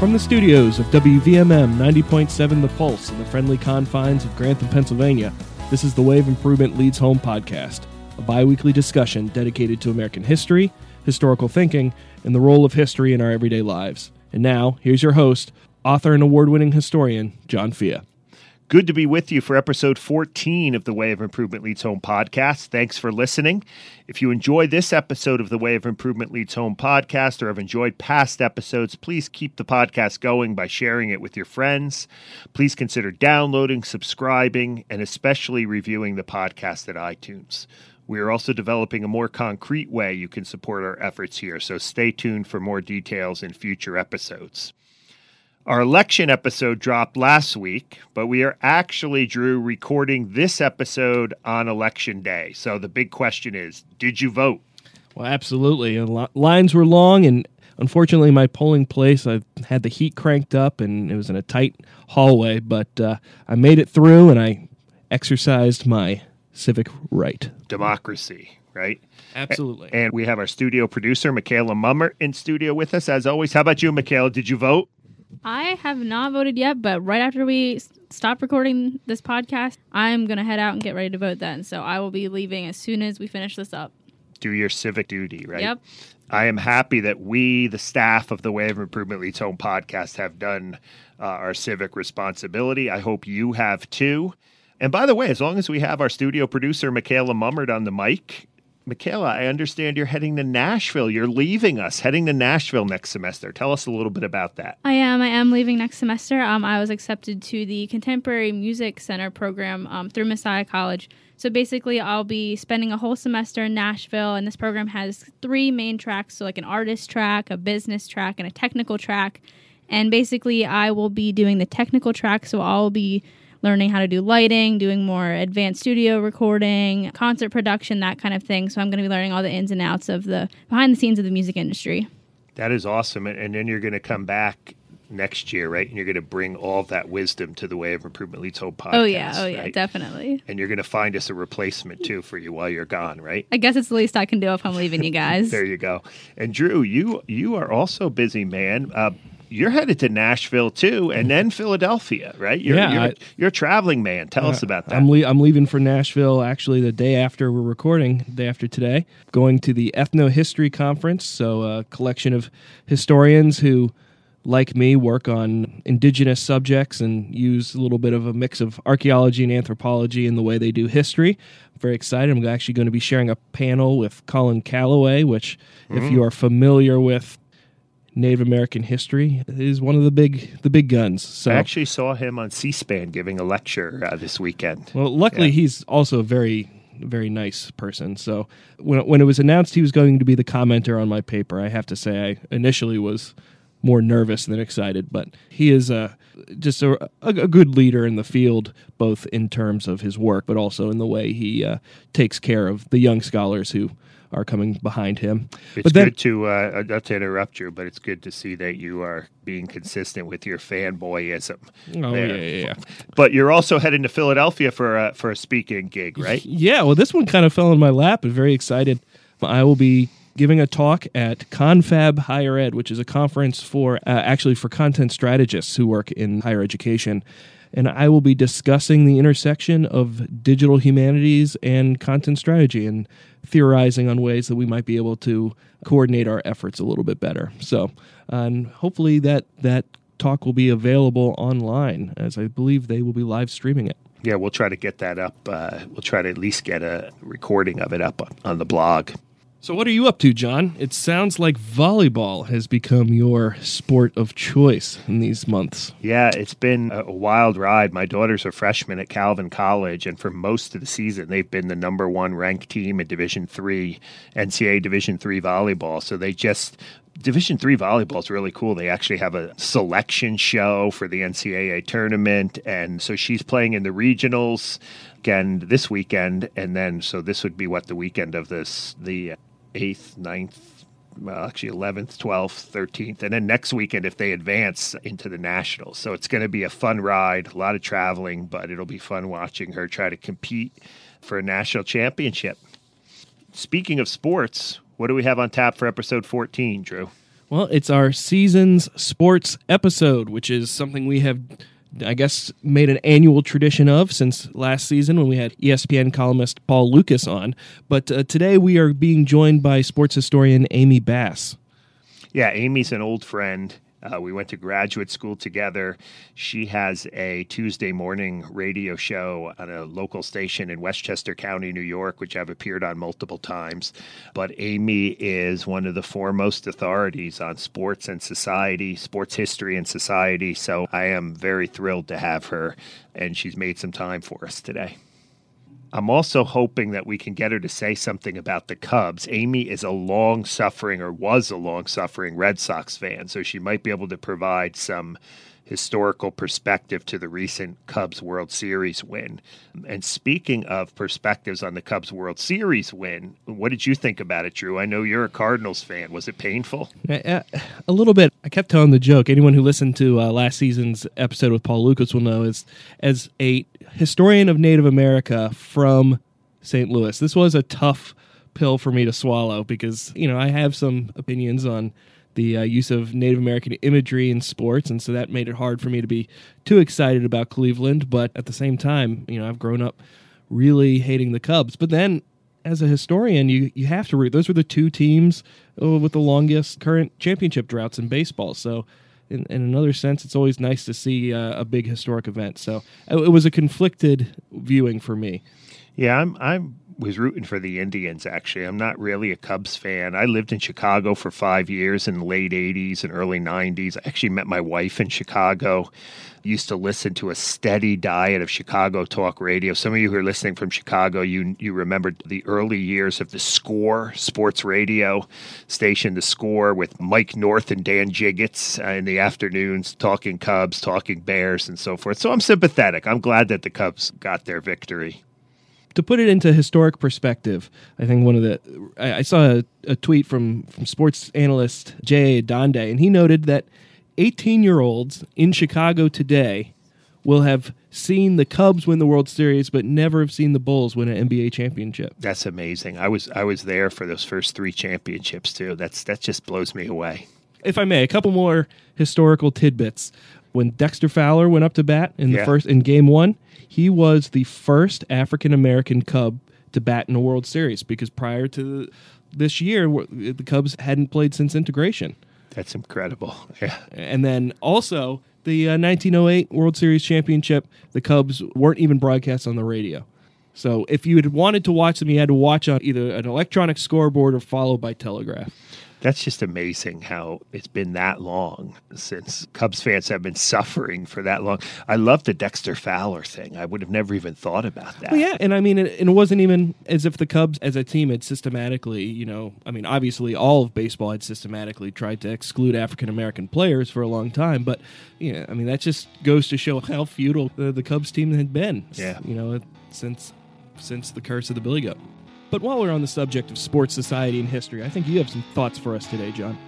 From the studios of WVMM 90.7 The Pulse in the friendly confines of Grantham, Pennsylvania, this is the of Improvement Leads Home podcast, a bi weekly discussion dedicated to American history, historical thinking, and the role of history in our everyday lives. And now, here's your host, author and award winning historian, John Fea. Good to be with you for episode 14 of the Way of Improvement Leads Home podcast. Thanks for listening. If you enjoy this episode of the Way of Improvement Leads Home podcast or have enjoyed past episodes, please keep the podcast going by sharing it with your friends. Please consider downloading, subscribing, and especially reviewing the podcast at iTunes. We are also developing a more concrete way you can support our efforts here, so stay tuned for more details in future episodes. Our election episode dropped last week, but we are actually, Drew, recording this episode on election day. So the big question is did you vote? Well, absolutely. Lines were long, and unfortunately, my polling place, I had the heat cranked up and it was in a tight hallway, but uh, I made it through and I exercised my civic right. Democracy, right? Absolutely. And we have our studio producer, Michaela Mummer, in studio with us as always. How about you, Michaela? Did you vote? I have not voted yet, but right after we stop recording this podcast, I'm going to head out and get ready to vote then. So I will be leaving as soon as we finish this up. Do your civic duty, right? Yep. I am happy that we, the staff of the Way of Improvement Leads Home podcast, have done uh, our civic responsibility. I hope you have too. And by the way, as long as we have our studio producer, Michaela Mummert, on the mic, Michaela, I understand you're heading to Nashville. You're leaving us, heading to Nashville next semester. Tell us a little bit about that. I am. I am leaving next semester. Um, I was accepted to the Contemporary Music Center program um, through Messiah College. So basically, I'll be spending a whole semester in Nashville, and this program has three main tracks so, like an artist track, a business track, and a technical track. And basically, I will be doing the technical track, so I'll be learning how to do lighting, doing more advanced studio recording, concert production, that kind of thing. So I'm going to be learning all the ins and outs of the behind the scenes of the music industry. That is awesome. And then you're going to come back next year, right? And you're going to bring all that wisdom to the Way of Improvement Leads Home podcast. Oh yeah, oh yeah, right? definitely. And you're going to find us a replacement too for you while you're gone, right? I guess it's the least I can do if I'm leaving you guys. there you go. And Drew, you you are also busy, man. Uh, you're headed to Nashville too, and then Philadelphia, right? You're, yeah, you're, I, you're a traveling man. Tell uh, us about that. I'm, le- I'm leaving for Nashville actually the day after we're recording, day after today, going to the Ethno History Conference. So, a collection of historians who, like me, work on indigenous subjects and use a little bit of a mix of archaeology and anthropology in the way they do history. I'm very excited. I'm actually going to be sharing a panel with Colin Calloway, which, mm. if you are familiar with Native American history is one of the big the big guns. So I actually saw him on C-SPAN giving a lecture uh, this weekend. Well, luckily yeah. he's also a very very nice person. So when when it was announced he was going to be the commenter on my paper, I have to say I initially was more nervous than excited, but he is a just a, a, a good leader in the field, both in terms of his work, but also in the way he uh, takes care of the young scholars who are coming behind him. It's but then, good to uh, not to interrupt you, but it's good to see that you are being consistent with your fanboyism. Oh there. yeah, yeah. But you're also heading to Philadelphia for a, for a speaking gig, right? Yeah. Well, this one kind of fell in my lap. I'm very excited. I will be giving a talk at Confab Higher Ed, which is a conference for uh, actually for content strategists who work in higher education and I will be discussing the intersection of digital humanities and content strategy and theorizing on ways that we might be able to coordinate our efforts a little bit better. So, and hopefully that that talk will be available online, as I believe they will be live streaming it. Yeah, we'll try to get that up. Uh, we'll try to at least get a recording of it up on the blog. So, what are you up to, John? It sounds like volleyball has become your sport of choice in these months. Yeah, it's been a wild ride. My daughter's a freshman at Calvin College, and for most of the season, they've been the number one ranked team in Division Three, NCAA Division Three volleyball. So they just Division three volleyball is really cool. They actually have a selection show for the NCAA tournament, and so she's playing in the regionals again this weekend, and then so this would be what the weekend of this the 8th, 9th, well, actually 11th, 12th, 13th, and then next weekend if they advance into the Nationals. So it's going to be a fun ride, a lot of traveling, but it'll be fun watching her try to compete for a national championship. Speaking of sports, what do we have on tap for episode 14, Drew? Well, it's our season's sports episode, which is something we have, I guess, made an annual tradition of since last season when we had ESPN columnist Paul Lukas on. But uh, today we are being joined by sports historian Amy Bass. Yeah, Amy's an old friend. Uh, we went to graduate school together. She has a Tuesday morning radio show on a local station in Westchester County, New York, which I've appeared on multiple times. But Amy is one of the foremost authorities on sports and society, sports history and society. So I am very thrilled to have her, and she's made some time for us today. I'm also hoping that we can get her to say something about the Cubs. Amy is a long suffering or was a long suffering Red Sox fan, so she might be able to provide some historical perspective to the recent Cubs World Series win. And speaking of perspectives on the Cubs World Series win, what did you think about it, Drew? I know you're a Cardinals fan. Was it painful? A little bit. I kept telling the joke. Anyone who listened to uh, last season's episode with Paul Lukas will know as as a historian of Native America from St. Louis, this was a tough pill for me to swallow because you know I have some opinions on the uh, use of Native American imagery in sports, and so that made it hard for me to be too excited about Cleveland. But at the same time, you know, I've grown up really hating the Cubs. But then, as a historian, you you have to root. Those were the two teams uh, with the longest current championship droughts in baseball. So. In, in another sense, it's always nice to see uh, a big historic event. So it, it was a conflicted viewing for me. Yeah, I'm I'm was rooting for the Indians actually. I'm not really a Cubs fan. I lived in Chicago for 5 years in the late 80s and early 90s. I actually met my wife in Chicago. Used to listen to a steady diet of Chicago talk radio. Some of you who are listening from Chicago, you you remember the early years of the Score sports radio station, the Score with Mike North and Dan Jiggetts uh, in the afternoons talking Cubs, talking Bears and so forth. So I'm sympathetic. I'm glad that the Cubs got their victory to put it into historic perspective, I think one of the I, I saw a, a, tweet from from sports analyst Jay Donde, and he noted that 18 year olds in Chicago today will have seen the Cubs win the World Series, but never have seen the Bulls win an NBA championship. That's amazing. I was I was there for those first three championships too. That's that just blows me away. If I may, a couple more historical tidbits. When Dexter Fowler went up to bat in the Yeah. first in Game One, he was the first African American Cub to bat in a World Series because prior to this year, the Cubs hadn't played since integration. That's incredible. Yeah. And then also the uh, 1908 World Series championship, the Cubs weren't even broadcast on the radio. So if you had wanted to watch them, you had to watch on either an electronic scoreboard or followed by telegraph. That's just amazing how it's been that long since Cubs fans have been suffering for that long. I love the Dexter Fowler thing. I would have never even thought about that. Well, yeah, and I mean, it, it wasn't even as if the Cubs as a team had systematically, you know, I mean, obviously all of baseball had systematically tried to exclude African American players for a long time, but you know, I mean, that just goes to show how futile the, the Cubs team had been. Yeah. you know, since since the curse of the Billy Goat. But while we're on the subject of sports, society, and history, I think you have some thoughts for us today, John.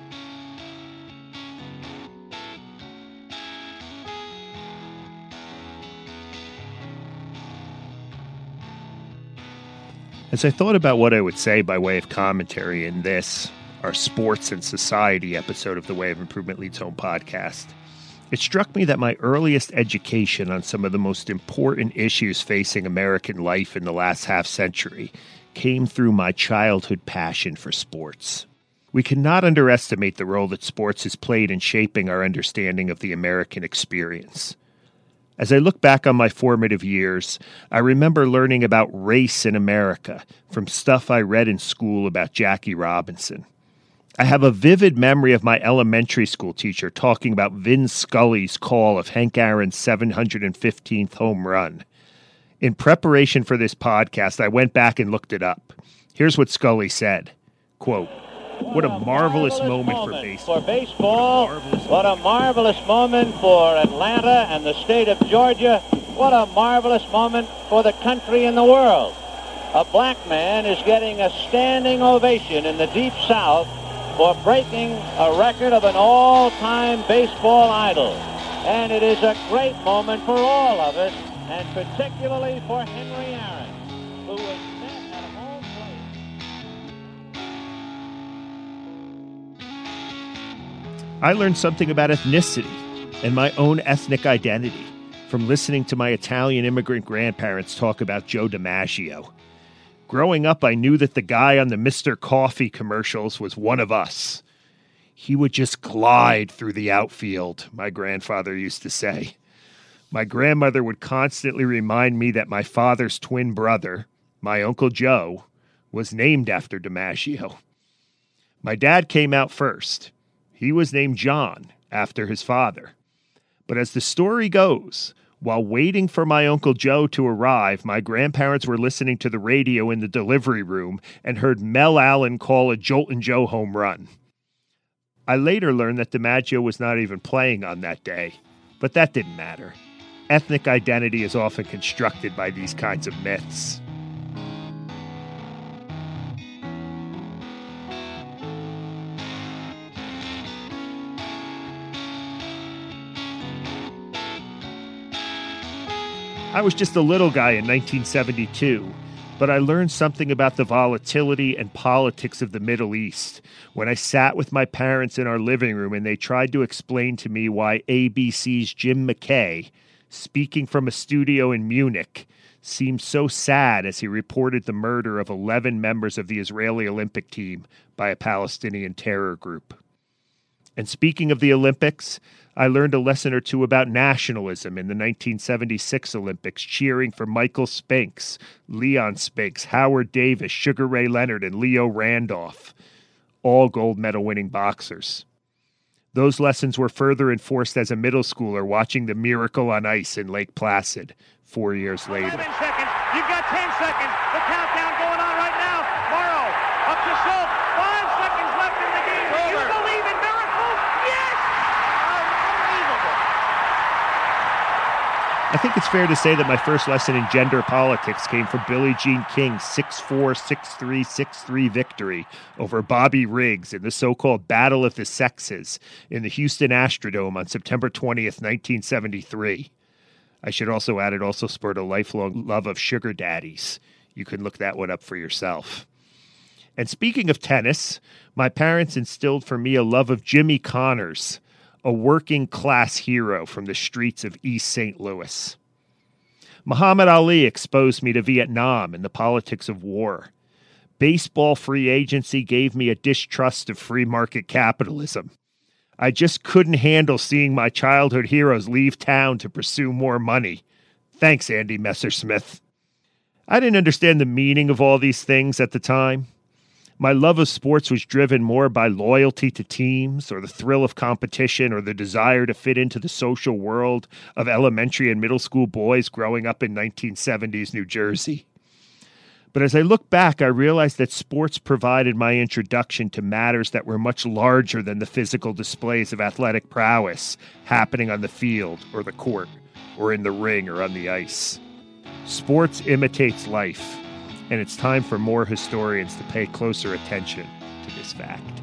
As I thought about what I would say by way of commentary in this, our sports and society episode of the Way of Improvement Leads Home podcast, it struck me that my earliest education on some of the most important issues facing American life in the last half century came through my childhood passion for sports. We cannot underestimate the role that sports has played in shaping our understanding of the American experience. As I look back on my formative years, I remember learning about race in America from stuff I read in school about Jackie Robinson. I have a vivid memory of my elementary school teacher talking about Vin Scully's call of Hank Aaron's 715th home run. In preparation for this podcast, I went back and looked it up. Here's what Scully said quote, What a marvelous moment for baseball. For baseball, Marvelous what a marvelous moment for Atlanta and the state of Georgia. What a marvelous moment for the country and the world. A black man is getting a standing ovation in the deep south for breaking a record of an all-time baseball idol. And it is a great moment for all of us, and particularly for Henry Aaron, who was set at home plate. I learned something about ethnicity and my own ethnic identity from listening to my Italian immigrant grandparents talk about Joe DiMaggio. Growing up, I knew that the guy on the Mr. Coffee commercials was one of us. He would just glide through the outfield, my grandfather used to say. My grandmother would constantly remind me that my father's twin brother, my Uncle Joe, was named after DiMaggio. My dad came out first. He was named John after his father. But as the story goes, while waiting for my Uncle Joe to arrive, my grandparents were listening to the radio in the delivery room and heard Mel Allen call a Joltin' Joe home run. I later learned that DiMaggio was not even playing on that day, but that didn't matter. Ethnic identity is often constructed by these kinds of myths. I was just a little guy in 1972, but I learned something about the volatility and politics of the Middle East when I sat with my parents in our living room and they tried to explain to me why ABC's Jim McKay, speaking from a studio in Munich, seemed so sad as he reported the murder of 11 members of the Israeli Olympic team by a Palestinian terror group. And speaking of the Olympics, I learned a lesson or two about nationalism in the 1976 Olympics, cheering for Michael Spinks, Leon Spinks, Howard Davis, Sugar Ray Leonard, and Leo Randolph, all gold medal winning boxers. Those lessons were further enforced as a middle schooler watching the Miracle on Ice in Lake Placid four years later. seconds. You've got 10 seconds. The countdown going on right now. Morrow up to Schultz. Five seconds left in the game. Do you believe in miracles? Yes! Unbelievable. I think it's fair to say that my first lesson in gender politics came from Billie Jean King's 6 4, 6 3, 6 3 victory over Bobby Riggs in the so called Battle of the Sexes in the Houston Astrodome on September 20th, 1973. I should also add it also spurred a lifelong love of sugar daddies. You can look that one up for yourself. And speaking of tennis, my parents instilled for me a love of Jimmy Connors, a working class hero from the streets of East St. Louis. Muhammad Ali exposed me to Vietnam and the politics of war. Baseball free agency gave me a distrust of free market capitalism. I just couldn't handle seeing my childhood heroes leave town to pursue more money. Thanks, Andy Messersmith. I didn't understand the meaning of all these things at the time. My love of sports was driven more by loyalty to teams or the thrill of competition or the desire to fit into the social world of elementary and middle school boys growing up in 1970s New Jersey. But as I look back, I realize that sports provided my introduction to matters that were much larger than the physical displays of athletic prowess happening on the field or the court or in the ring or on the ice. Sports imitates life, and it's time for more historians to pay closer attention to this fact.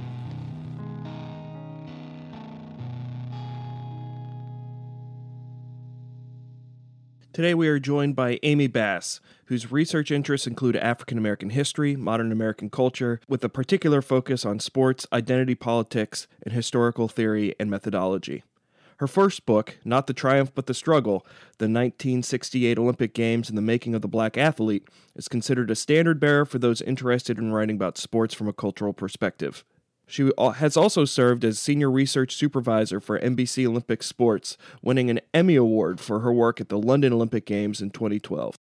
Today we are joined by Amy Bass, whose research interests include African American history, modern American culture, with a particular focus on sports, identity politics, and historical theory and methodology. Her first book, Not the Triumph but the Struggle The 1968 Olympic Games and the Making of the Black Athlete, is considered a standard bearer for those interested in writing about sports from a cultural perspective. She has also served as senior research supervisor for NBC Olympic Sports, winning an Emmy Award for her work at the London Olympic Games in 2012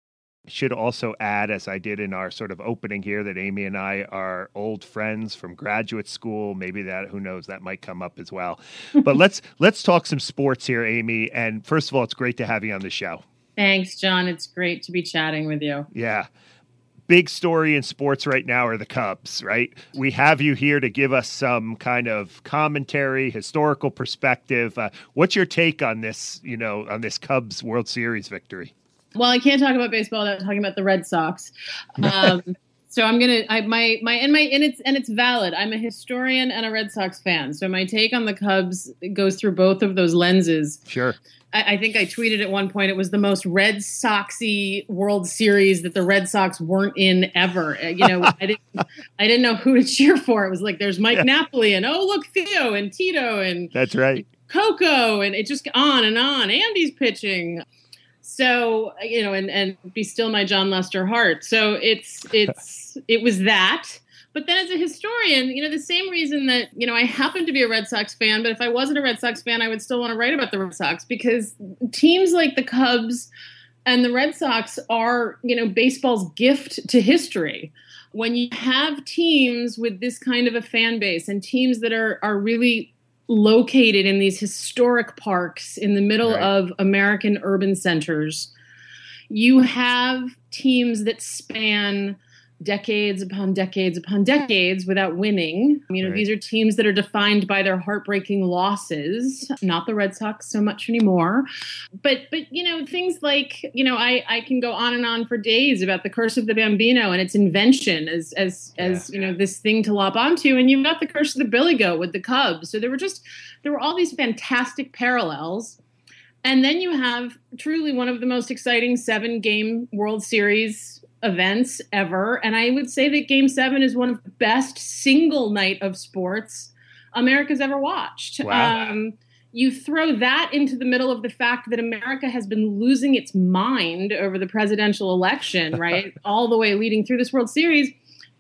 should also add, as I did in our sort of opening here, that Amy and I are old friends from graduate school. Maybe that, who knows, that might come up as well. but let's let's talk some sports here, Amy. And first of all, it's great to have you on the show. Thanks, John. It's great to be chatting with you. Yeah. Big story in sports right now are the Cubs, right? We have you here to give us some kind of commentary, historical perspective. Uh, what's your take on this, you know, on this Cubs World Series victory? Well, I can't talk about baseball without talking about the Red Sox. Um, So I'm gonna I my my and my and it's and it's valid. I'm a historian and a Red Sox fan. So my take on the Cubs goes through both of those lenses. Sure. I, I think I tweeted at one point it was the most Red Soxy World Series that the Red Sox weren't in ever. Uh, You know, I didn't I didn't know who to cheer for. It was like there's Mike Yeah. Napoli and oh look Theo and Tito and That's right. Coco and it just on and on. Andy's pitching. So, you know, and and be still my Jon Lester heart. So it's it's it was that. But then as a historian, you know, the same reason that, you know, I happen to be a Red Sox fan, but if I wasn't a Red Sox fan, I would still want to write about the Red Sox because teams like the Cubs and the Red Sox are, you know, baseball's gift to history. When you have teams with this kind of a fan base and teams that are are really located in these historic parks in the middle Right. of American urban centers, you have teams that span decades upon decades upon decades without winning. You know, Right. these are teams that are defined by their heartbreaking losses, not the Red Sox so much anymore. But but you know, things like, you know, I I can go on and on for days about the curse of the Bambino and its invention as as as, you know, this thing to lop onto and you've got the curse of the Billy Goat with the Cubs. So there were just there were all these fantastic parallels. And then you have truly one of the most exciting seven game World Series events ever. And I would say that game seven is one of the best single night of sports America's ever watched. Wow. Um, you throw that into the middle of the fact that America has been losing its mind over the presidential election, right? All the way leading through this World Series.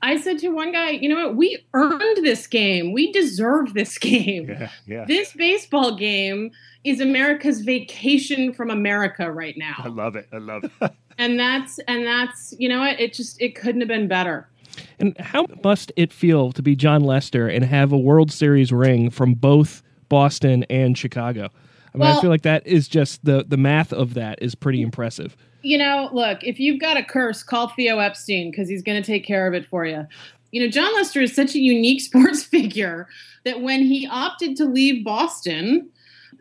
I said to one guy, you know what? We earned this game. We deserve this game. Yeah. Yeah. This baseball game is America's vacation from America right now. I love it. I love it. And that's and that's you know what? It just it couldn't have been better. And how must it feel to be Jon Lester and have a World Series ring from both Boston and Chicago? I mean, I feel like that is just the the math of that is pretty impressive. You know, look, if you've got a curse, call Theo Epstein because he's going to take care of it for you. You know, Jon Lester is such a unique sports figure that when he opted to leave Boston,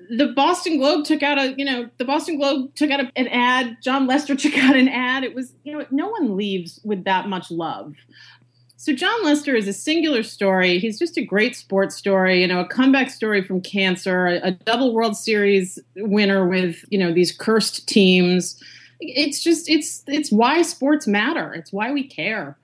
the Boston Globe took out a, you know, the Boston Globe took out a, an ad. Jon Lester took out an ad. It was, you know, no one leaves with that much love. So Jon Lester is a singular story. He's just a great sports story, you know, a comeback story from cancer, a, a double World Series winner with, you know, these cursed teams. It's just it's it's why sports matter. It's why we care.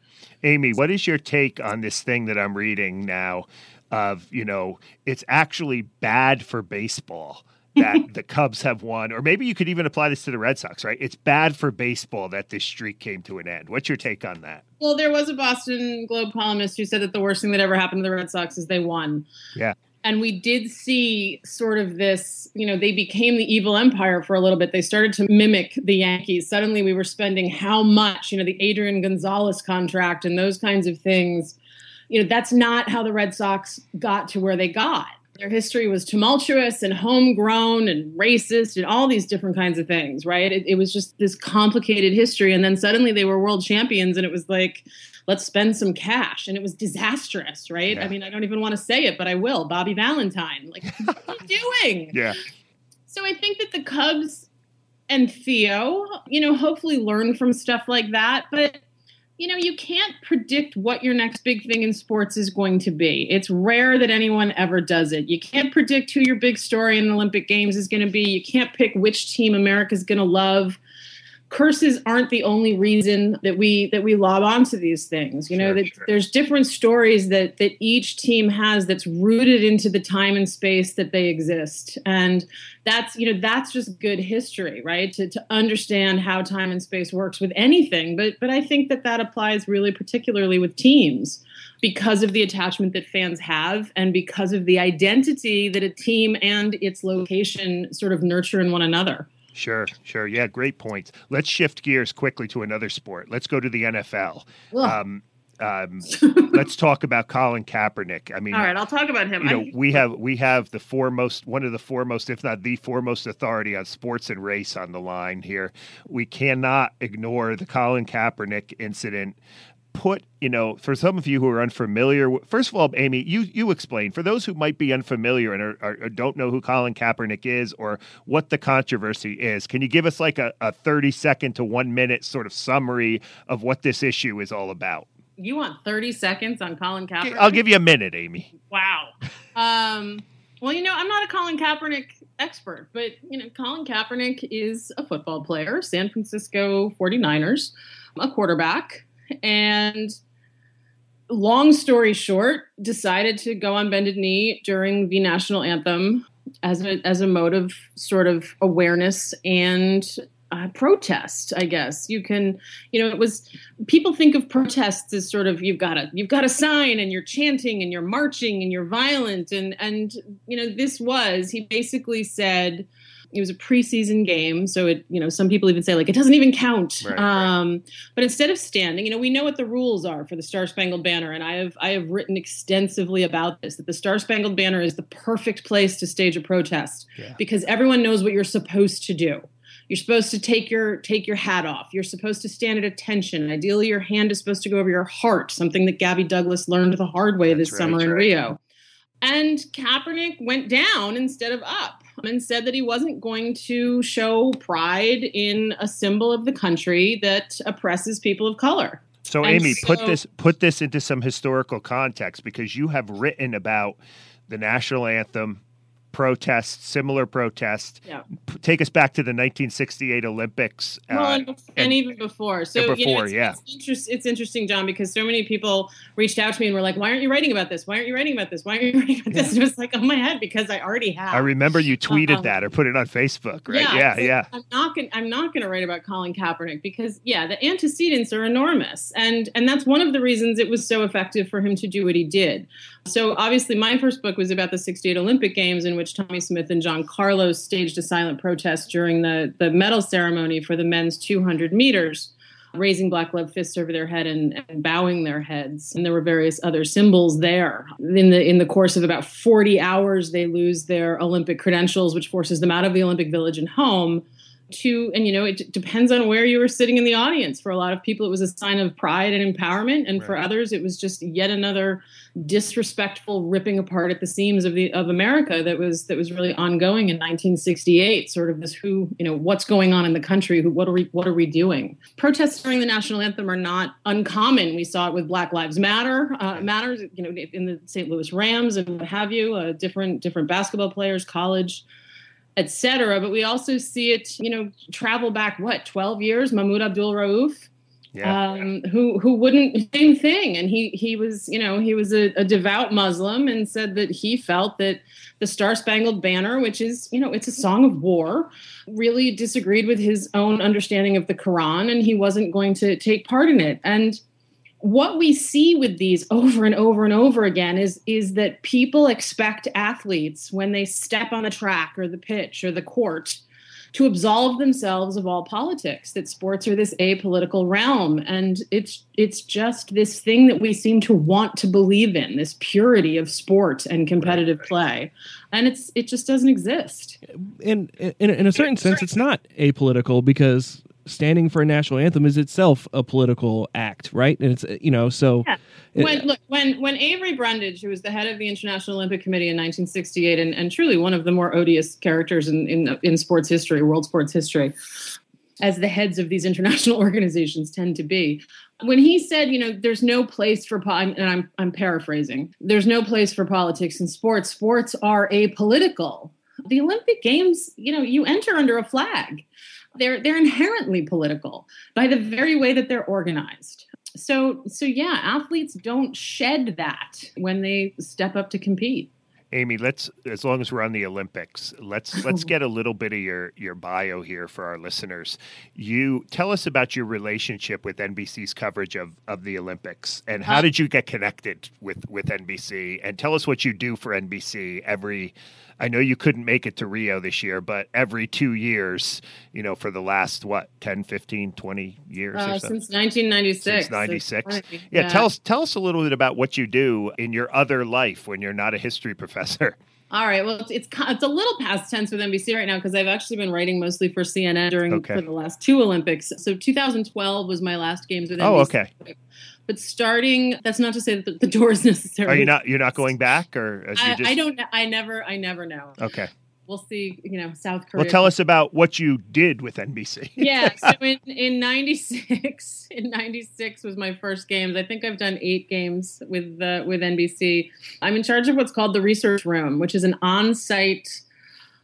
Amy, what is your take on this thing that I'm reading now? Of you know, it's actually bad for baseball that the Cubs have won, or maybe you could even apply this to the Red Sox, right? It's bad for baseball that this streak came to an end. What's your take on that? Well, there was a Boston Globe columnist who said that the worst thing that ever happened to the Red Sox is they won. Yeah. And we did see sort of this, you know, they became the evil empire for a little bit. They started to mimic the Yankees. Suddenly we were spending how much, you know, the Adrian Gonzalez contract and those kinds of things. You know, that's not how the Red Sox got to where they got. Their history was tumultuous and homegrown and racist and all these different kinds of things, right? It, it was just this complicated history. And then suddenly they were world champions, and it was like, let's spend some cash. And it was disastrous, right? Yeah. I mean, I don't even want to say it, but I will. Bobby Valentine. Like, what are you doing? Yeah, So I think that the Cubs and Theo, you know, hopefully learn from stuff like that. But, you know, you can't predict what your next big thing in sports is going to be. It's rare that anyone ever does it. You can't predict who your big story in the Olympic Games is going to be. You can't pick which team America's going to love. Curses aren't the only reason that we that we lob onto these things. You know, Sure, that sure. there's different stories that that each team has that's rooted into the time and space that they exist. And that's you know that's just good history right to, to understand how time and space works with anything but but i think that that applies really particularly with teams because of the attachment that fans have and because of the identity that a team and its location sort of nurture in one another sure, sure. Yeah, great points. Let's shift gears quickly to another sport. Let's go to the NFL. Um, um, let's talk about Colin Kaepernick. I mean, all right i'll talk about him you know I- we have we have the foremost one of the foremost if not the foremost authority on sports and race on the line here we cannot ignore the colin kaepernick incident put you know for some of you who are unfamiliar first of all amy you you explain for those who might be unfamiliar and are, are, don't know who colin kaepernick is or what the controversy is can you give us like a, a 30 second to one minute sort of summary of what this issue is all about You want 30 seconds on Colin Kaepernick? I'll give you a minute, Amy. Wow. Um, well, you know, I'm not a Colin Kaepernick expert, but, you know, Colin Kaepernick is a football player, San Francisco 49ers, a quarterback, and long story short, decided to go on bended knee during the national anthem as a, as a mode of sort of awareness and uh, protest i guess. You can you know it was people think of protests as sort of you've got a you've got a sign and you're chanting and you're marching and you're violent. And and you know this was he basically said it was a preseason game so it you know some people even say like it doesn't even count. Right, um, right. but instead of standing you know we know what the rules are for the star spangled banner and i have i have written extensively about this that the star spangled banner is the perfect place to stage a protest Yeah. because everyone knows what you're supposed to do. You're supposed to take your take your hat off. You're supposed to stand at attention. Ideally your hand is supposed to go over your heart something that gabby douglas learned the hard way That's this right, summer in rio. and Kaepernick went down instead of up and said that he wasn't going to show pride in a symbol of the country that oppresses people of color. So, And Amy, put this put this into some historical context because you have written about the national anthem protests, similar protests. Yeah. P- take us back to the 1968 Olympics. Well, uh, and, and even before. So and you know, before, it's, yeah. it's, interest, it's interesting, John, because so many people reached out to me and were like, "Why aren't you writing about this? Why aren't you writing about this? Why aren't you writing about this?" And it was like on my head because I already have. I remember you tweeted Um, that or put it on Facebook, right? Yeah, Yeah, so yeah. I'm not going. I'm not going to write about Colin Kaepernick because, yeah, the antecedents are enormous, and and that's one of the reasons it was so effective for him to do what he did. So obviously, my first book was about the '68 Olympic Games, in which Tommie Smith and John Carlos staged a silent protest during the the medal ceremony for the men's 200 meters. Raising black love fists over their head and, and bowing their heads, and there were various other symbols there. In the in the course of about 40 hours, they lose their Olympic credentials, which forces them out of the Olympic Village and home to and you know it d- depends on where you were sitting in the audience. For a lot of people it was a sign of pride and empowerment. And for others it was just yet another disrespectful ripping apart at the seams of the of America that was that was really ongoing in 1968 sort of this who you know what's going on in the country? Who what are we what are we doing? Protests during the national anthem are not uncommon. We saw it with Black Lives Matter uh, matters you know in the St. Louis Rams and what have you uh, different different basketball players college etc. But we also see it, you know, travel back what twelve years. Mahmoud Abdul Rauf, Yeah. um, who who wouldn't same thing, and he he was, you know, he was a, a devout Muslim and said that he felt that the Star Spangled Banner, which is, you know, it's a song of war, really disagreed with his own understanding of the Quran, and he wasn't going to take part in it. And what we see with these over and over and over again is is that people expect athletes when they step on the track or the pitch or the court to absolve themselves of all politics that sports are this apolitical realm. And it's it's just this thing that we seem to want to believe in this purity of sport and competitive play. And it's it just doesn't exist. In, in in a certain sense, it's not apolitical because standing for a national anthem is itself a political act, right? And it's you know so. Yeah. it- when look when when Avery Brundage, who was the head of the International Olympic Committee in 1968, and, and truly one of the more odious characters in, in in sports history, world sports history, as the heads of these international organizations tend to be. When he said, you know, there's no place for po- and I'm I'm paraphrasing, there's no place for politics in sports. Sports are apolitical. The Olympic Games, you know, you enter under a flag. They're they're inherently political by the very way that they're organized. So so yeah, athletes don't shed that when they step up to compete. Amy, let's as long as we're on the Olympics, let's let's get a little bit of your your bio here for our listeners. You tell us about your relationship with NBC's coverage of of the Olympics and how did you get connected with with NBC and tell us what you do for NBC every I know you couldn't make it to Rio this year, but every 2 years, you know, for the last what, 10, 15, 20 years Uh, or so. since 1996. Since That's 96. funny. Yeah, tell us tell us a little bit about what you do in your other life when you're not a history professor. All right. Well, it's it's, it's a little past tense with NBC right now because I've actually been writing mostly for CNN during Okay. for the last two Olympics. So 2012 was my last games with NBC. Oh, okay. But starting, that's not to say that the, the door is necessary. Are you not you're not going back or I, just I don't. I never. I never know. Okay. we'll see. You know, South Korea. Well, tell us about what you did with NBC. yeah. So in in '96, in '96 was my first games. I think I've done eight games with uh, with NBC. I'm in charge of what's called the research room, which is an on-site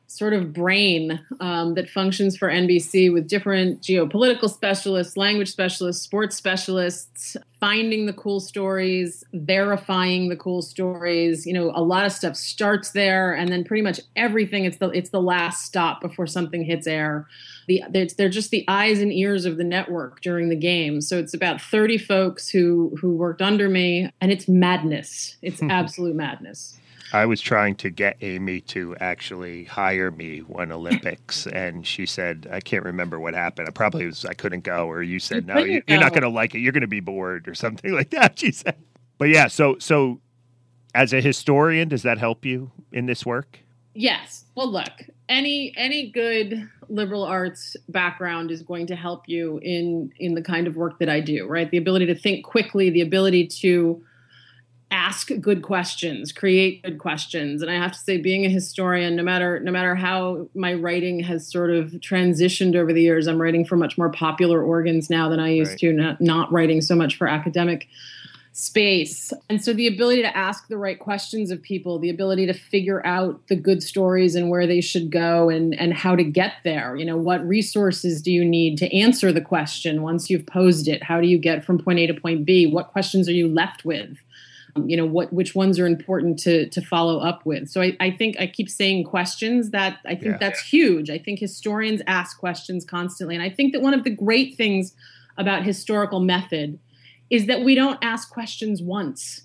sort of brain um, that functions for NBC with different geopolitical specialists, language specialists, sports specialists, finding the cool stories, verifying the cool stories. You know, a lot of stuff starts there, and then pretty much everything it's the it's the last stop before something hits air. The they're just the eyes and ears of the network during the game. So it's about thirty folks who who worked under me, and it's madness. It's absolute madness. I was trying to get Amy to actually hire me one Olympics, and she said, "I can't remember what happened. I probably was I couldn't go, or you said You no, you, you're not going to like it. You're going to be bored, or something like that." She said. But yeah, so so as a historian, does that help you in this work? Yes. Well, look, any any good liberal arts background is going to help you in in the kind of work that I do, right? The ability to think quickly, the ability to ask good questions, create good questions. And I have to say being a historian, no matter no matter how my writing has sort of transitioned over the years, I'm writing for much more popular organs now than I used Right. to, not, not writing so much for academic space. And so the ability to ask the right questions of people, the ability to figure out the good stories and where they should go and and how to get there. You know, what resources do you need to answer the question once you've posed it? How do you get from point A to point B? What questions are you left with? Um, you know, what which ones are important to to follow up with. So I, I think I keep saying questions that I think Yeah. that's huge. I think historians ask questions constantly. And I think that one of the great things about historical method is that we don't ask questions once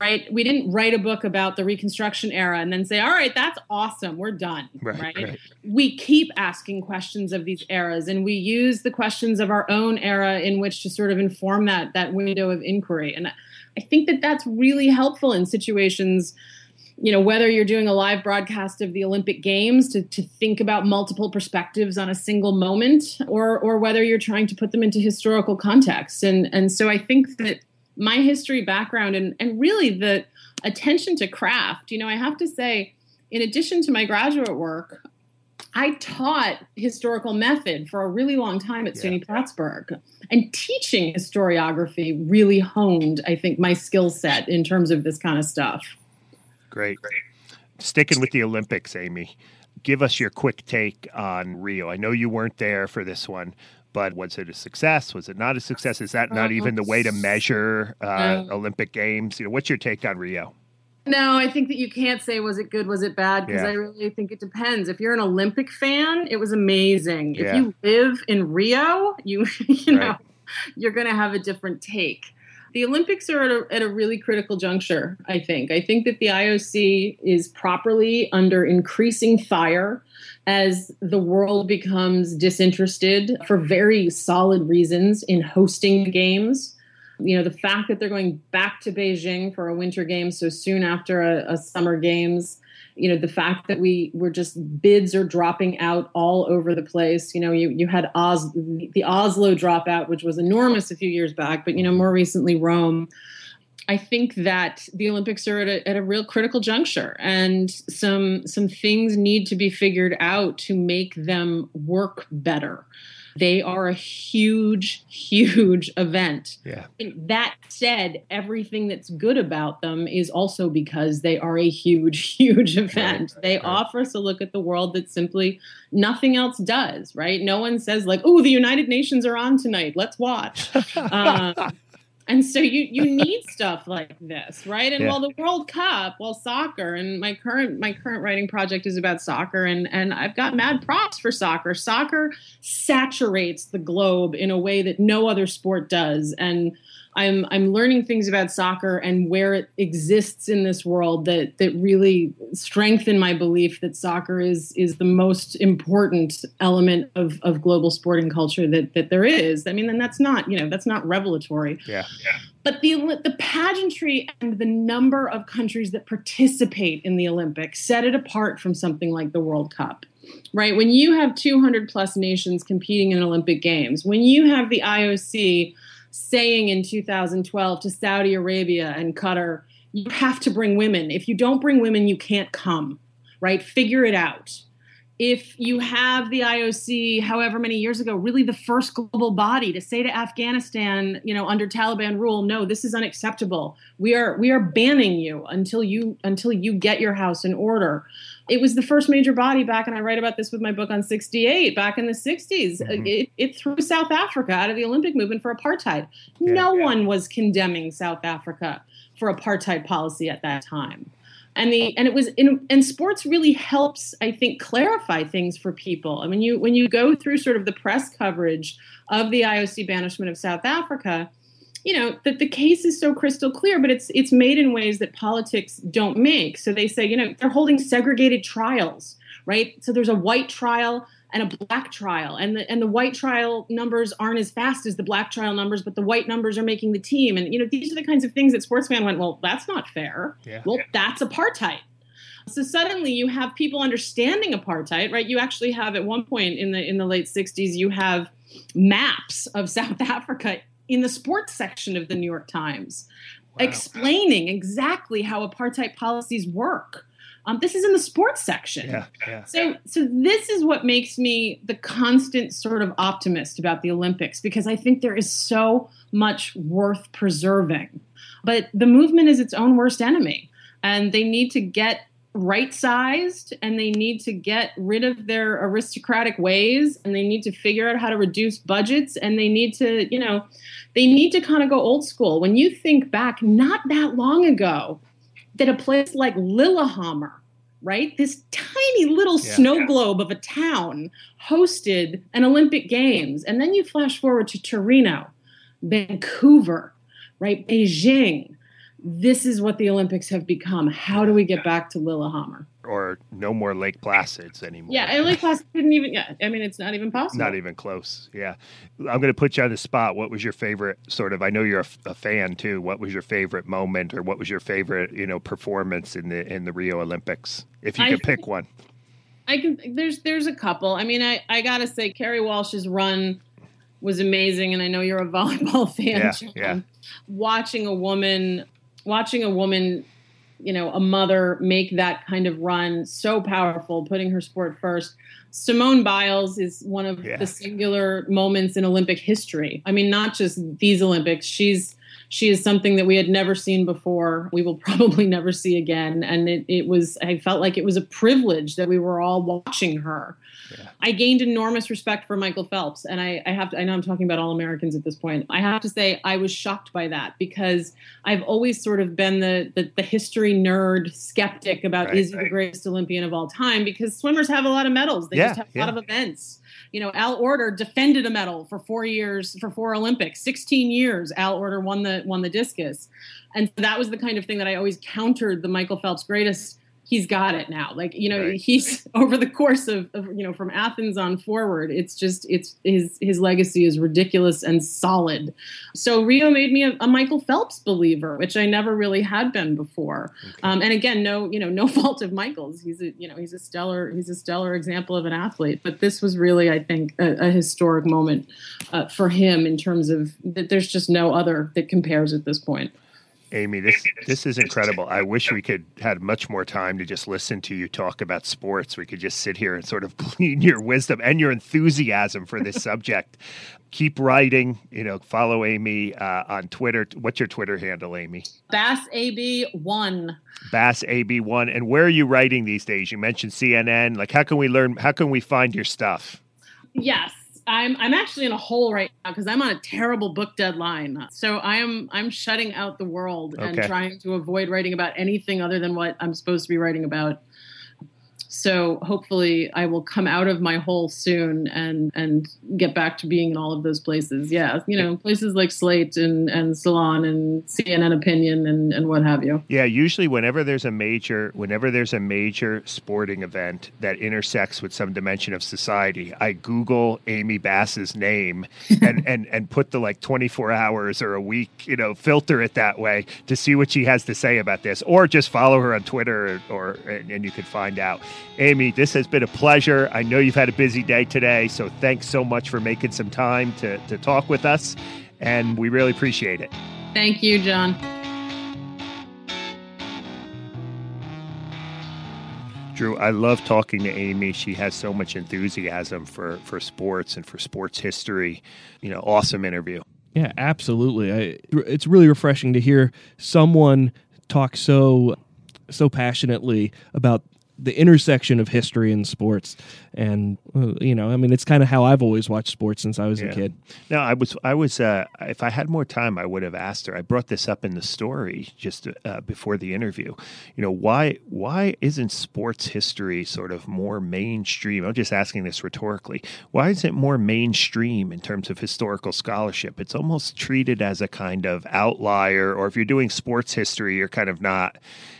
right we didn't write a book about the reconstruction era and then say all right that's awesome we're done Right, right, right. we keep asking questions of these eras and we use the questions of our own era in which to sort of inform that that window of inquiry and i think that that's really helpful in situations you know whether you're doing a live broadcast of the olympic games to, to think about multiple perspectives on a single moment or or whether you're trying to put them into historical context. And and so i think that my history background and and really the attention to craft you know i have to say in addition to my graduate work I taught historical method for a really long time at SUNY Plattsburgh. And teaching historiography really honed, I think, my skill set in terms of this kind of stuff. Great. Great. Sticking with the Olympics, Amy, give us your quick take on Rio. I know you weren't there for this one, but was it a success? Was it not a success? Is that not even the way to measure uh, No. Olympic Games? You know, what's your take on Rio? No, I think that you can't say was it good, was it bad, because Yeah. I really think it depends. If you're an Olympic fan, it was amazing. Yeah. If you live in Rio, you you know Right. you're going to have a different take. The Olympics are at a, at a really critical juncture. I think. I think that the IOC is properly under increasing fire as the world becomes disinterested for very solid reasons in hosting games you know the fact that they're going back to beijing for a winter game so soon after a, a summer games you know the fact that we were just bids are dropping out all over the place you know you, you had Os, the oslo dropout which was enormous a few years back but you know more recently rome I think that the Olympics are at a, at a real critical juncture, and some some things need to be figured out to make them work better. They are a huge, huge event. Yeah. And that said, everything that's good about them is also because they are a huge, huge event. Right, they right. offer us a look at the world that simply nothing else does, right? No one says, like, oh, the United Nations are on tonight. Let's watch. um, and so you you need stuff like this, right? And Yeah. while the World Cup, while soccer, and my current my current writing project is about soccer, and and I've got mad props for soccer. Soccer saturates the globe in a way that no other sport does, and I'm I'm learning things about soccer and where it exists in this world that that really strengthen my belief that soccer is is the most important element of, of global sporting culture that that there is. I mean, and that's not you know that's not revelatory, Yeah. but the the pageantry and the number of countries that participate in the Olympics set it apart from something like the World Cup. Right? When you have 200 plus nations competing in Olympic Games, when you have the IOC saying in 2012 to Saudi Arabia and Qatar, you have to bring women. If you don't bring women, you can't come. Right? Figure it out. if you have the IOC, however many years ago, really the first global body to say to Afghanistan, you know, under Taliban rule, no, this is unacceptable. We are we are banning you until you until you get your house in order. It was the first major body back, and I write about this with my book on 68, back in the 60s. Mm-hmm. It, it, threw South Africa out of the Olympic movement for apartheid. Yeah, no yeah. one was condemning South Africa for apartheid policy at that time and the and it was in and sports really helps i think clarify things for people i mean you when you go through sort of the press coverage of the ioc banishment of south africa you know that the case is so crystal clear but it's it's made in ways that politics don't make. So they say you know they're holding segregated trials right? So there's a white trial and a black trial and the and the white trial numbers aren't as fast as the black trial numbers but the white numbers are making the team. And you know these are the kinds of things that sportsman went well that's not fair. Yeah. well that's apartheid. So suddenly you have people understanding apartheid right? You actually have at one point in the in the late 60s you have maps of south africa in the sports section of the new york times wow. explaining exactly how apartheid policies work um, this is in the sports section. Yeah, yeah. So, so this is what makes me the constant sort of optimist about the Olympics because I think there is so much worth preserving. But the movement is its own worst enemy, and they need to get right sized and they need to get rid of their aristocratic ways and they need to figure out how to reduce budgets and they need to you know they need to kind of go old school when you think back not that long ago that a place like Lillehammer, right, this tiny little yeah. snow globe of a town, hosted an Olympic Games. And then you flash forward to Torino, Vancouver, right, Beijing. This is what the Olympics have become. How do we get back to Lillehammer? or no more Lake Placids anymore. Yeah, and Lake Placid didn't even. Yeah, I mean, it's not even possible. Not even close. Yeah, I'm going to put you on the spot. What was your favorite sort of? I know you're a, a, fan too. What was your favorite moment, or what was your favorite, you know, performance in the in the Rio Olympics? If you I could pick one. I can. There's there's a couple. I mean, I I gotta say, Kerri Walsh's run was amazing, and I know you're a volleyball fan. Yeah, yeah. Watching a woman, watching a woman you know a mother make that kind of run so powerful putting her sport first. Simone biles is one of yeah. the singular moments in olympic history. I mean not just these olympics. She's she is something that we had never seen before we will probably never see again and it, it was i felt like it was a privilege that we were all watching her yeah. I gained enormous respect for Michael Phelps, and I, I have to, I know I'm talking about all Americans at this point. I have to say I was shocked by that because I've always sort of been the the, the history nerd skeptic about right, is he right. the greatest Olympian of all time because swimmers have a lot of medals. They yeah, just have a lot of events. You know, Al Oerter defended a medal for four years for four Olympics, 16 years. Al Oerter won the won the discus, and that was the kind of thing that I always countered the Michael Phelps greatest he's got it now. Like, you know, right. he's over the course of, of, you know, from Athens on forward, it's just, it's his, his legacy is ridiculous and solid. So Rio made me a, a Michael Phelps believer, which I never really had been before. Okay. Um, and again, no, you know, no fault of Michael's. He's a, you know, he's a stellar, he's a stellar example of an athlete, but this was really, I think, a, a historic moment uh, for him in terms of that there's just no other that compares at this point. Amy, this this is incredible. I wish we could had much more time to just listen to you talk about sports. We could just sit here and sort of glean your wisdom and your enthusiasm for this subject. Keep writing. You know, follow Amy uh, on Twitter. What's your Twitter handle, Amy? Bass AB one. Bass AB one. And where are you writing these days? You mentioned CNN. Like, how can we learn? How can we find your stuff? Yes. I'm I'm actually in a hole right now because I'm on a terrible book deadline. So I am I'm shutting out the world okay. and trying to avoid writing about anything other than what I'm supposed to be writing about so hopefully I will come out of my hole soon and and get back to being in all of those places. Yeah, you know, places like Slate and and Salon and CNN Opinion and and what have you. Yeah, usually whenever there's a major whenever there's a major sporting event that intersects with some dimension of society, I Google Amy Bass's name and and and put the like 24 hours or a week, you know, filter it that way to see what she has to say about this, or just follow her on Twitter or, or and, and you could find out. Amy, this has been a pleasure. I know you've had a busy day today, so thanks so much for making some time to, to talk with us, and we really appreciate it. Thank you, John. Drew, I love talking to Amy. She has so much enthusiasm for, for sports and for sports history. You know, awesome interview. Yeah, absolutely. I, it's really refreshing to hear someone talk so so passionately about the intersection of history and sports and uh, you know i mean it's kind of how i've always watched sports since i was Yeah. a kid No, I was, I was. Uh, if I had more time, I would have asked her. I brought this up in the story just uh, before the interview. You know, why, why isn't sports history sort of more mainstream? I'm just asking this rhetorically. Why isn't it more mainstream in terms of historical scholarship? It's almost treated as a kind of outlier, or if you're doing sports history, you're kind of not.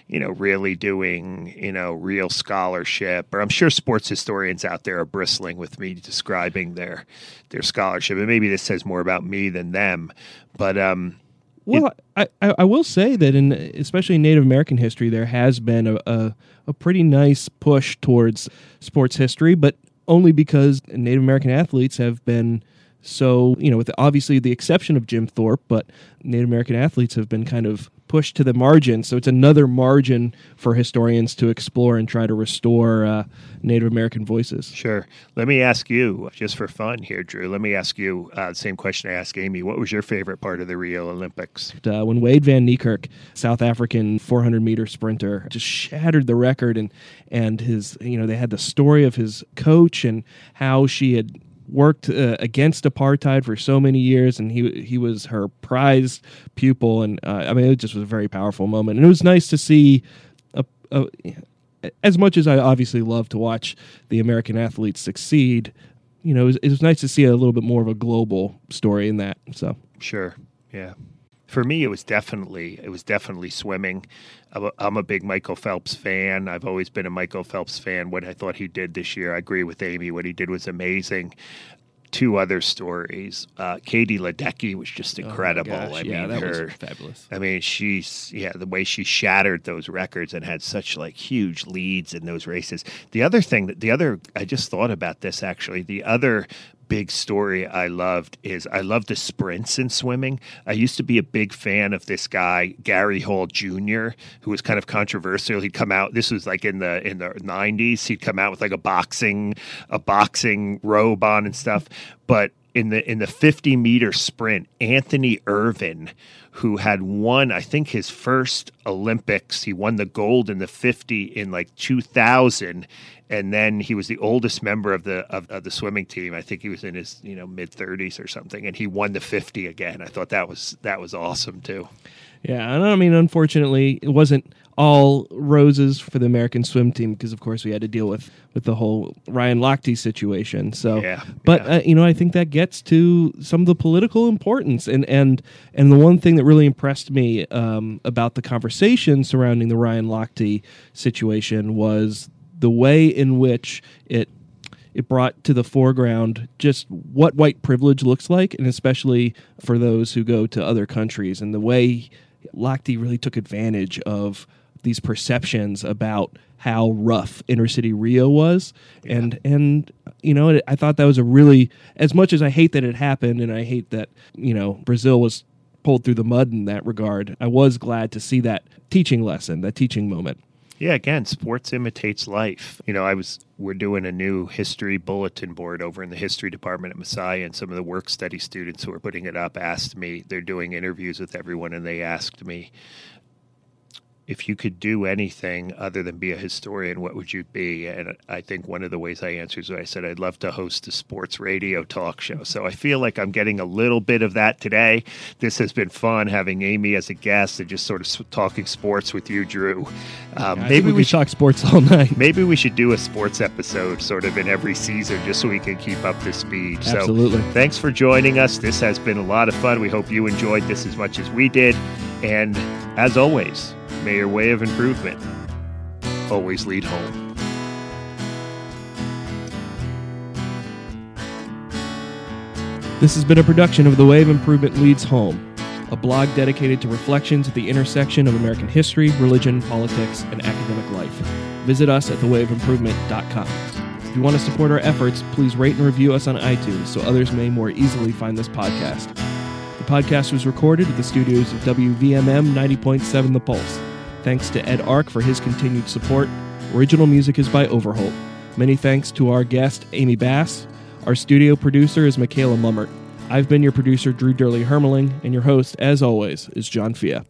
You know, really doing, you know, real scholarship. Or I'm sure sports historians out there are bristling with me describing their their scholarship. And maybe this says more about me than them. But um, well I, I, I will say that in especially in native american history there has been a, a, a pretty nice push towards sports history but only because native american athletes have been so you know with obviously the exception of jim thorpe but native american athletes have been kind of pushed to the margin so it's another margin for historians to explore and try to restore uh, native american voices sure. Let me ask you, just for fun here, Drew. Let me ask you uh, the same question I asked Amy. What was your favorite part of the Rio Olympics? uh, when Wayde van Niekerk, South African 400 meter sprinter, just shattered the record, and and his you know they had the story of his coach and how she had worked uh, against apartheid for so many years, and he he was her prized pupil, and uh, I mean it just was a very powerful moment, and it was nice to see a. a as much as I obviously love to watch the American athletes succeed, you know, it was, it was nice to see a little bit more of a global story in that. So, Sure. Yeah. For me, it was definitely it was definitely swimming. I'm a, I'm a big Michael Phelps fan. I've always been a Michael Phelps fan. What I thought he did this year, I agree with Amy. What he did was amazing. Two other stories. Uh, Katie Ledecky was just incredible. Oh I yeah, mean, her, fabulous. I mean, she's yeah, the way she shattered those records and had such like huge leads in those races. The other thing that the other I just thought about this actually. The other big story I loved is I love the sprints in swimming. I used to be a big fan of this guy Gary Hall Jr., who was kind of controversial. He'd come out. This was like in the in the nineties. He'd come out with like a boxing a boxing robe on and stuff, but in the in the 50 meter sprint, Anthony Ervin, who had won, I think his first Olympics, he won the gold in the 50 in like 2000, and then he was the oldest member of the of, of the swimming team. I think he was in his you know mid 30s or something, and he won the 50 again. I thought that was that was awesome too. Yeah, and I mean, unfortunately, it wasn't all roses for the American swim team because, of course, we had to deal with with the whole Ryan Lochte situation. So, Yeah, but yeah. Uh, you know, I think that gets to some of the political importance, and and and the one thing that really impressed me um, about the conversation surrounding the Ryan Lochte situation was the way in which it it brought to the foreground just what white privilege looks like, and especially for those who go to other countries, and the way Lochte really took advantage of these perceptions about how rough inner city Rio was, and and you know I thought that was a really as much as I hate that it happened, and I hate that you know Brazil was pulled through the mud in that regard. I was glad to see that teaching lesson, that teaching moment. Yeah, again, sports imitates life. You know, I was we're doing a new history bulletin board over in the history department at Messiah, and some of the work study students who are putting it up asked me. They're doing interviews with everyone, and they asked me if you could do anything other than be a historian, what would you be? And I think one of the ways I answered is I said I'd love to host a sports radio talk show. So I feel like I'm getting a little bit of that today. This has been fun having Amy as a guest and just sort of talking sports with you, Drew. Um, maybe we we could talk sports all night. Maybe we should do a sports episode sort of in every season just so we can keep up to speed. Absolutely. So thanks for joining us. This has been a lot of fun. We hope you enjoyed this as much as we did. And as always, may your way of improvement always lead home. This has been a production of The Way of Improvement Leads Home, a blog dedicated to reflections at the intersection of American history, religion, politics, and academic life. Visit us at thewayofimprovement.com. If you want to support our efforts, please rate and review us on iTunes so others may more easily find this podcast. The podcast was recorded at the studios of WVMM 90.7 The Pulse. Thanks to Ed Ark for his continued support. Original music is by Overholt. Many thanks to our guest, Amy Bass. Our studio producer is Michaela Mummert. I've been your producer, Drew Dyrli Hermeling, and your host, as always, is John Fea.